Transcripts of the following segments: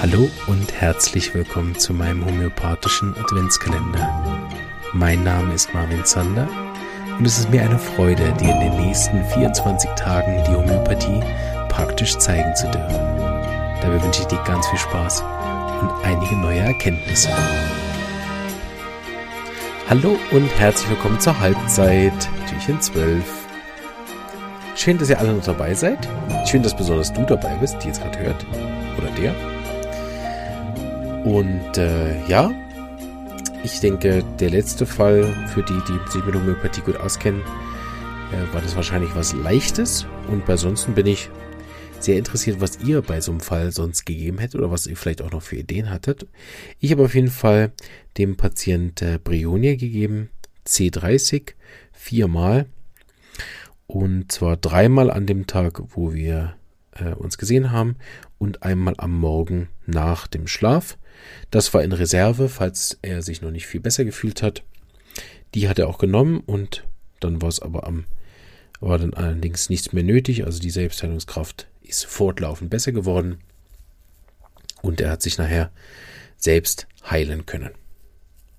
Hallo und herzlich willkommen zu meinem homöopathischen Adventskalender. Mein Name ist Marvin Zander und es ist mir eine Freude, dir in den nächsten 24 Tagen die Homöopathie praktisch zeigen zu dürfen. Dabei wünsche ich dir ganz viel Spaß und einige neue Erkenntnisse. Hallo und herzlich willkommen zur Halbzeit, Türchen 12. Schön, dass ihr alle noch dabei seid. Schön, dass besonders du dabei bist, die jetzt gerade hört. Oder der. Und äh, ja, ich denke, der letzte Fall, für die, die sich mit Homöopathie gut auskennen, äh, war das wahrscheinlich was Leichtes. Und bei sonst bin ich sehr interessiert, was ihr bei so einem Fall sonst gegeben hättet oder was ihr vielleicht auch noch für Ideen hattet. Ich habe auf jeden Fall dem Patient äh, Brionia gegeben, C30, viermal. Und zwar dreimal an dem Tag, wo wir äh, uns gesehen haben und einmal am Morgen nach dem Schlaf. Das war in Reserve, falls er sich noch nicht viel besser gefühlt hat. Die hat er auch genommen und dann war es aber am, war dann allerdings nichts mehr nötig. Also die Selbstheilungskraft ist fortlaufend besser geworden und er hat sich nachher selbst heilen können.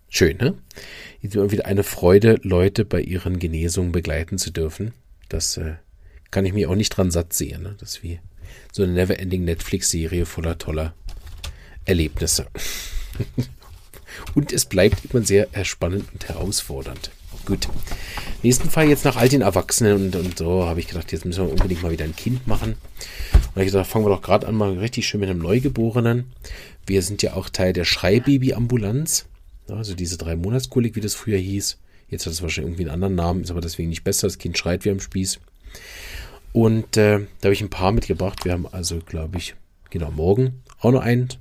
Schön, ne? Jetzt immer wieder eine Freude, Leute bei ihren Genesungen begleiten zu dürfen. Das äh, kann ich mir auch nicht dran satt sehen. Ne? Das ist wie so eine Neverending Netflix-Serie voller toller Erlebnisse. und es bleibt immer sehr spannend und herausfordernd. Gut. Nächsten Fall jetzt nach all den Erwachsenen und, und so habe ich gedacht, jetzt müssen wir unbedingt mal wieder ein Kind machen. Und ich gesagt, fangen wir doch gerade an, mal richtig schön mit einem Neugeborenen. Wir sind ja auch Teil der Schreibaby-Ambulanz. Also diese drei Monatskolik, wie das früher hieß. Jetzt hat es wahrscheinlich irgendwie einen anderen Namen, ist aber deswegen nicht besser. Das Kind schreit wie am Spieß. Und äh, da habe ich ein paar mitgebracht. Wir haben also, glaube ich, genau, morgen auch noch eins.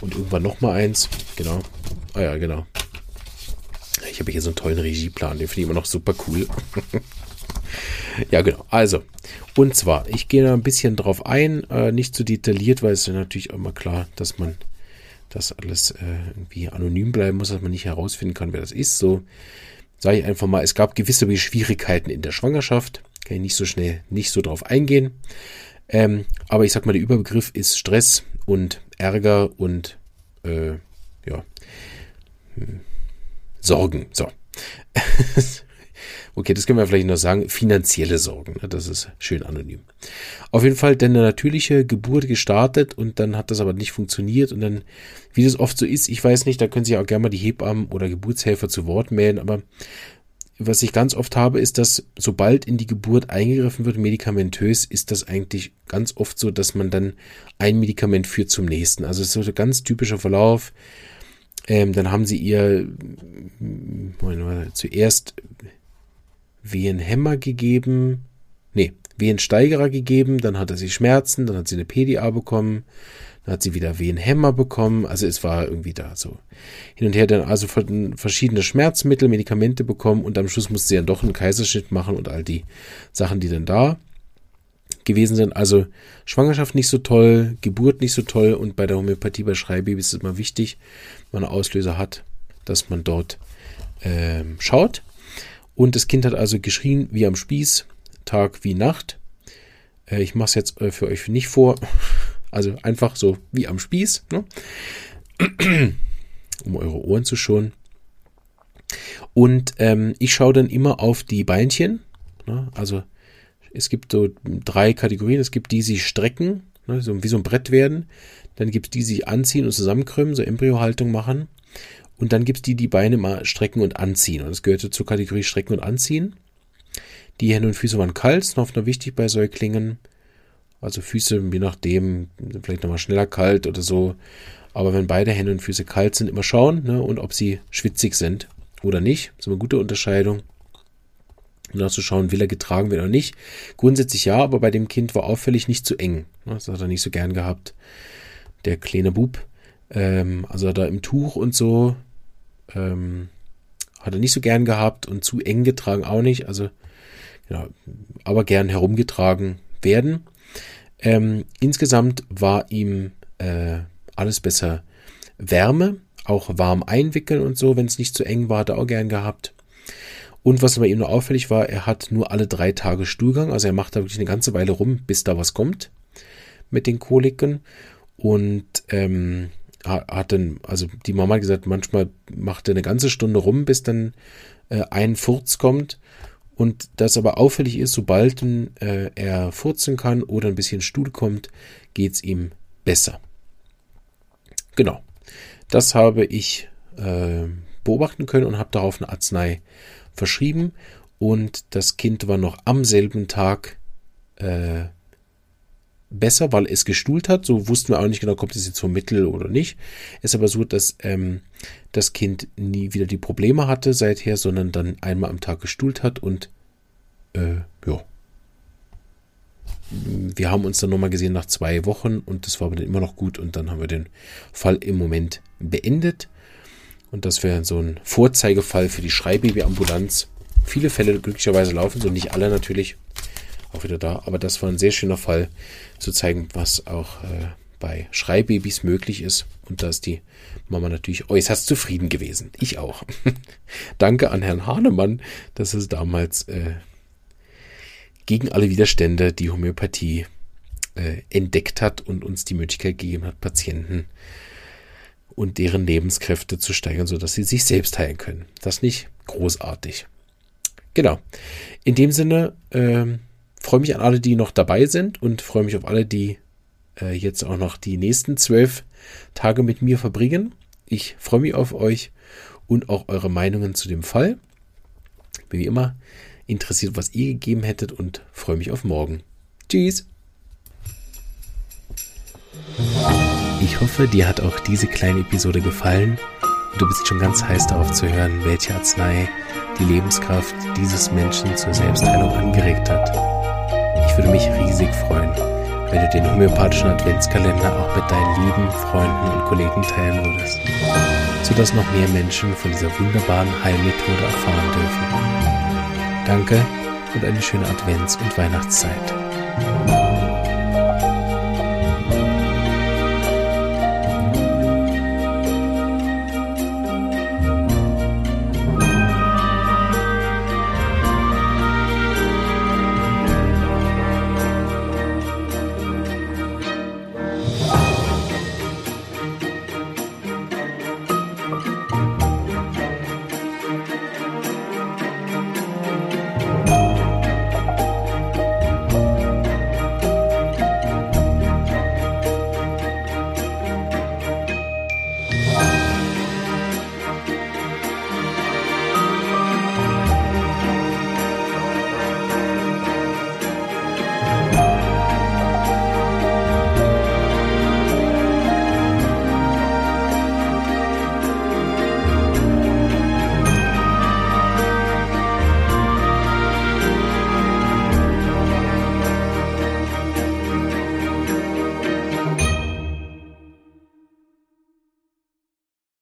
Und irgendwann noch mal eins. Genau. Ah ja, genau. Ich habe hier so einen tollen Regieplan. Den finde ich immer noch super cool. ja, genau. Also, und zwar, ich gehe da ein bisschen drauf ein. Äh, nicht zu so detailliert, weil es ist natürlich immer klar, dass man das alles äh, irgendwie anonym bleiben muss, dass man nicht herausfinden kann, wer das ist. So sage ich einfach mal, es gab gewisse Schwierigkeiten in der Schwangerschaft. Kann ich nicht so schnell, nicht so drauf eingehen. Ähm, aber ich sag mal, der Überbegriff ist Stress und Ärger und äh, ja, hm, Sorgen. So. Okay, das können wir vielleicht noch sagen. Finanzielle Sorgen. Ne? Das ist schön anonym. Auf jeden Fall dann eine natürliche Geburt gestartet und dann hat das aber nicht funktioniert. Und dann, wie das oft so ist, ich weiß nicht, da können sich auch gerne mal die Hebammen oder Geburtshelfer zu Wort melden. Aber was ich ganz oft habe, ist, dass sobald in die Geburt eingegriffen wird, medikamentös, ist das eigentlich ganz oft so, dass man dann ein Medikament führt zum nächsten. Also es ist so ein ganz typischer Verlauf. Ähm, dann haben sie ihr zuerst Wehenhemmer gegeben. Nee, Wehensteigerer gegeben, dann hatte sie Schmerzen, dann hat sie eine PDA bekommen, dann hat sie wieder Wehenhemmer bekommen. Also es war irgendwie da so hin und her dann also verschiedene Schmerzmittel, Medikamente bekommen und am Schluss musste sie dann doch einen Kaiserschnitt machen und all die Sachen, die dann da gewesen sind. Also Schwangerschaft nicht so toll, Geburt nicht so toll und bei der Homöopathie bei Schreibabys ist es immer wichtig, wenn man Auslöser hat, dass man dort ähm, schaut. Und das Kind hat also geschrien wie am Spieß, Tag wie Nacht. Äh, ich mache es jetzt äh, für euch nicht vor. Also einfach so wie am Spieß, ne? um eure Ohren zu schonen. Und ähm, ich schaue dann immer auf die Beinchen. Ne? Also es gibt so drei Kategorien. Es gibt die, die sich strecken, ne? so, wie so ein Brett werden. Dann gibt es die, die sich anziehen und zusammenkrümmen, so Embryohaltung machen. Und dann gibt es die, die Beine mal strecken und anziehen. Und das gehörte zur Kategorie Strecken und Anziehen. Die Hände und Füße waren kalt, noch wichtig bei Säuglingen. Also Füße, je nachdem, vielleicht nochmal schneller kalt oder so. Aber wenn beide Hände und Füße kalt sind, immer schauen ne, und ob sie schwitzig sind oder nicht. Das ist eine gute Unterscheidung. Und zu schauen, will er getragen werden oder nicht. Grundsätzlich ja, aber bei dem Kind war auffällig nicht zu eng. Das hat er nicht so gern gehabt. Der kleine Bub. Ähm, also da im Tuch und so ähm, hat er nicht so gern gehabt und zu eng getragen auch nicht. Also, ja, aber gern herumgetragen werden. Ähm, insgesamt war ihm äh, alles besser Wärme, auch warm einwickeln und so, wenn es nicht zu eng war, hat er auch gern gehabt. Und was bei ihm nur auffällig war, er hat nur alle drei Tage Stuhlgang, also er macht da wirklich eine ganze Weile rum, bis da was kommt. mit den Koliken und ähm, hat dann, also die Mama hat gesagt, manchmal macht er eine ganze Stunde rum, bis dann äh, ein Furz kommt. Und das aber auffällig ist, sobald äh, er furzen kann oder ein bisschen Stuhl kommt, geht es ihm besser. Genau. Das habe ich äh, beobachten können und habe darauf eine Arznei verschrieben. Und das Kind war noch am selben Tag äh, besser, weil es gestuhlt hat. So wussten wir auch nicht genau, kommt es jetzt vom Mittel oder nicht. Ist aber so, dass ähm, das Kind nie wieder die Probleme hatte seither, sondern dann einmal am Tag gestuhlt hat und äh, ja. Wir haben uns dann nochmal gesehen nach zwei Wochen und das war aber dann immer noch gut und dann haben wir den Fall im Moment beendet. Und das wäre so ein Vorzeigefall für die Schreibabyambulanz. Viele Fälle glücklicherweise laufen so, nicht alle natürlich auch wieder da. Aber das war ein sehr schöner Fall, zu zeigen, was auch äh, bei Schreibabys möglich ist. Und da ist die Mama natürlich äußerst zufrieden gewesen. Ich auch. Danke an Herrn Hahnemann, dass es damals äh, gegen alle Widerstände die Homöopathie äh, entdeckt hat und uns die Möglichkeit gegeben hat, Patienten und deren Lebenskräfte zu steigern, sodass sie sich selbst heilen können. Das nicht großartig. Genau. In dem Sinne, ähm, freue mich an alle, die noch dabei sind und freue mich auf alle, die äh, jetzt auch noch die nächsten zwölf Tage mit mir verbringen. Ich freue mich auf euch und auch eure Meinungen zu dem Fall. Bin wie immer interessiert, was ihr gegeben hättet und freue mich auf morgen. Tschüss! Ich hoffe, dir hat auch diese kleine Episode gefallen und du bist schon ganz heiß darauf zu hören, welche Arznei die Lebenskraft dieses Menschen zur Selbstheilung angeregt hat. Würde mich riesig freuen, wenn du den homöopathischen Adventskalender auch mit deinen lieben Freunden und Kollegen teilen würdest, sodass noch mehr Menschen von dieser wunderbaren Heilmethode erfahren dürfen. Danke und eine schöne Advents- und Weihnachtszeit.